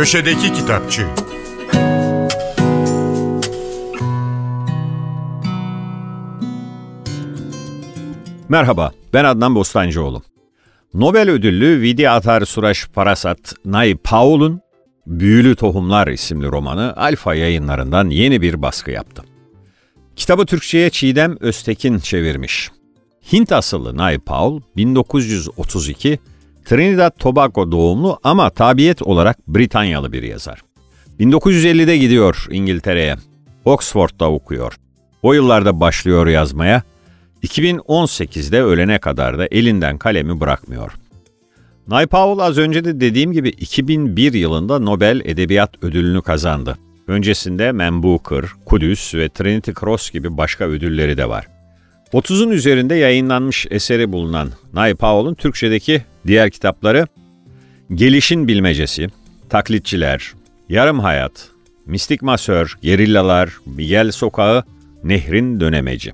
Köşedeki Kitapçı Merhaba, ben Adnan Bostancıoğlu. Nobel ödüllü Vidi Atar Suraş Parasat Nay Paul'un Büyülü Tohumlar isimli romanı Alfa yayınlarından yeni bir baskı yaptı. Kitabı Türkçe'ye Çiğdem Öztekin çevirmiş. Hint asıllı Nay Paul 1932 Trinidad Tobago doğumlu ama tabiyet olarak Britanyalı bir yazar. 1950'de gidiyor İngiltere'ye. Oxford'da okuyor. O yıllarda başlıyor yazmaya. 2018'de ölene kadar da elinden kalemi bırakmıyor. Nay Powell az önce de dediğim gibi 2001 yılında Nobel Edebiyat Ödülünü kazandı. Öncesinde Man Booker, Kudüs ve Trinity Cross gibi başka ödülleri de var. 30'un üzerinde yayınlanmış eseri bulunan Nay Powell'ın Türkçedeki diğer kitapları Gelişin Bilmecesi, Taklitçiler, Yarım Hayat, Mistik Masör, Gerillalar, Miguel Sokağı, Nehrin Dönemeci.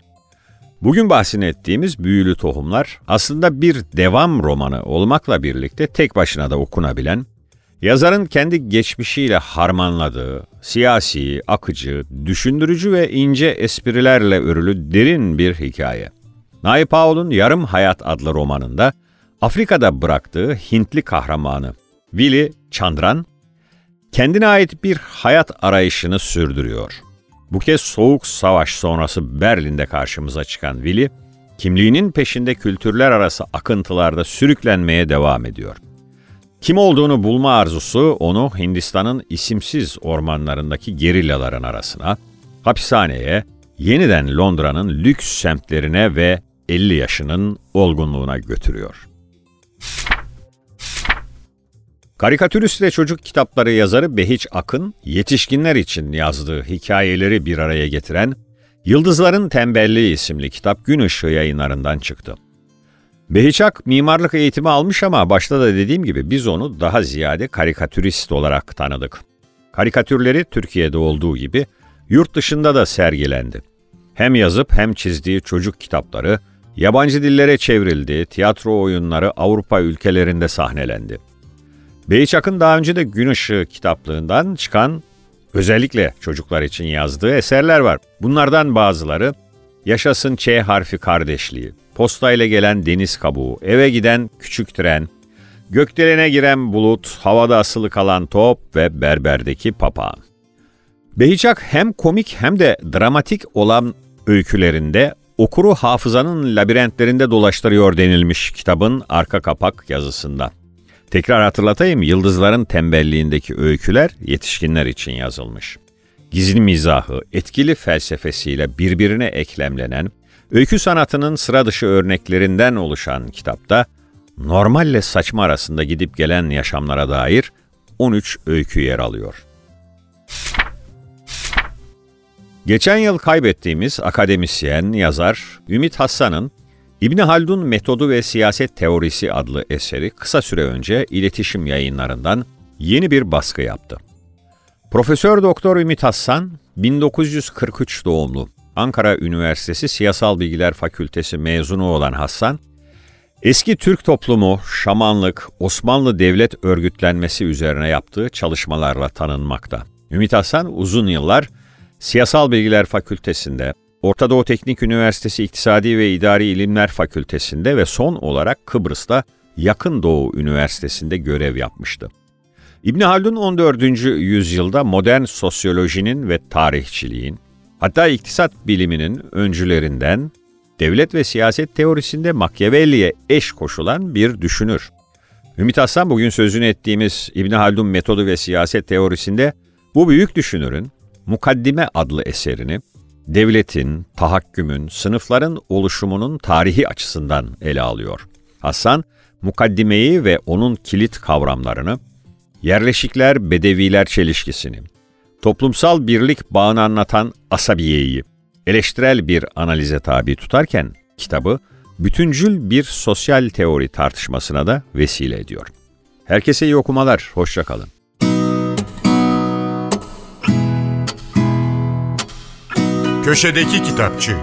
Bugün bahsini ettiğimiz Büyülü Tohumlar aslında bir devam romanı olmakla birlikte tek başına da okunabilen, yazarın kendi geçmişiyle harmanladığı, siyasi, akıcı, düşündürücü ve ince esprilerle örülü derin bir hikaye. Nay Powell'un Yarım Hayat adlı romanında Afrika'da bıraktığı Hintli kahramanı Willy Chandran, kendine ait bir hayat arayışını sürdürüyor. Bu kez Soğuk Savaş sonrası Berlin'de karşımıza çıkan Willy, kimliğinin peşinde kültürler arası akıntılarda sürüklenmeye devam ediyor. Kim olduğunu bulma arzusu onu Hindistan'ın isimsiz ormanlarındaki gerillaların arasına, hapishaneye, yeniden Londra'nın lüks semtlerine ve 50 yaşının olgunluğuna götürüyor. Karikatürist ve çocuk kitapları yazarı Behiç Akın, yetişkinler için yazdığı hikayeleri bir araya getiren Yıldızların Tembelliği isimli kitap Gün Işığı yayınlarından çıktı. Behiç Ak mimarlık eğitimi almış ama başta da dediğim gibi biz onu daha ziyade karikatürist olarak tanıdık. Karikatürleri Türkiye'de olduğu gibi yurt dışında da sergilendi. Hem yazıp hem çizdiği çocuk kitapları, yabancı dillere çevrildi, tiyatro oyunları Avrupa ülkelerinde sahnelendi. Beyçak'ın daha önce de Gün Işığı kitaplığından çıkan özellikle çocuklar için yazdığı eserler var. Bunlardan bazıları Yaşasın Ç harfi kardeşliği, Postayla gelen deniz kabuğu, eve giden küçük tren, gökdelene giren bulut, havada asılı kalan top ve berberdeki papağan. Behiçak hem komik hem de dramatik olan öykülerinde okuru hafızanın labirentlerinde dolaştırıyor denilmiş kitabın arka kapak yazısında. Tekrar hatırlatayım, Yıldızların Tembelliğindeki öyküler yetişkinler için yazılmış. Gizli mizahı, etkili felsefesiyle birbirine eklemlenen, öykü sanatının sıra dışı örneklerinden oluşan kitapta, normalle saçma arasında gidip gelen yaşamlara dair 13 öykü yer alıyor. Geçen yıl kaybettiğimiz akademisyen, yazar Ümit Hassan'ın İbni Haldun Metodu ve Siyaset Teorisi adlı eseri kısa süre önce iletişim yayınlarından yeni bir baskı yaptı. Profesör Doktor Ümit Hassan, 1943 doğumlu Ankara Üniversitesi Siyasal Bilgiler Fakültesi mezunu olan Hassan, eski Türk toplumu, şamanlık, Osmanlı devlet örgütlenmesi üzerine yaptığı çalışmalarla tanınmakta. Ümit Hassan uzun yıllar Siyasal Bilgiler Fakültesi'nde, Orta Doğu Teknik Üniversitesi İktisadi ve İdari İlimler Fakültesi'nde ve son olarak Kıbrıs'ta Yakın Doğu Üniversitesi'nde görev yapmıştı. İbn Haldun 14. yüzyılda modern sosyolojinin ve tarihçiliğin, hatta iktisat biliminin öncülerinden, devlet ve siyaset teorisinde Machiavelli'ye eş koşulan bir düşünür. Ümit Aslan bugün sözünü ettiğimiz İbn Haldun metodu ve siyaset teorisinde bu büyük düşünürün Mukaddime adlı eserini devletin, tahakkümün, sınıfların oluşumunun tarihi açısından ele alıyor. Hasan, mukaddimeyi ve onun kilit kavramlarını, yerleşikler bedeviler çelişkisini, toplumsal birlik bağını anlatan asabiyeyi, eleştirel bir analize tabi tutarken kitabı bütüncül bir sosyal teori tartışmasına da vesile ediyor. Herkese iyi okumalar, hoşçakalın. Köşedeki Kitapçı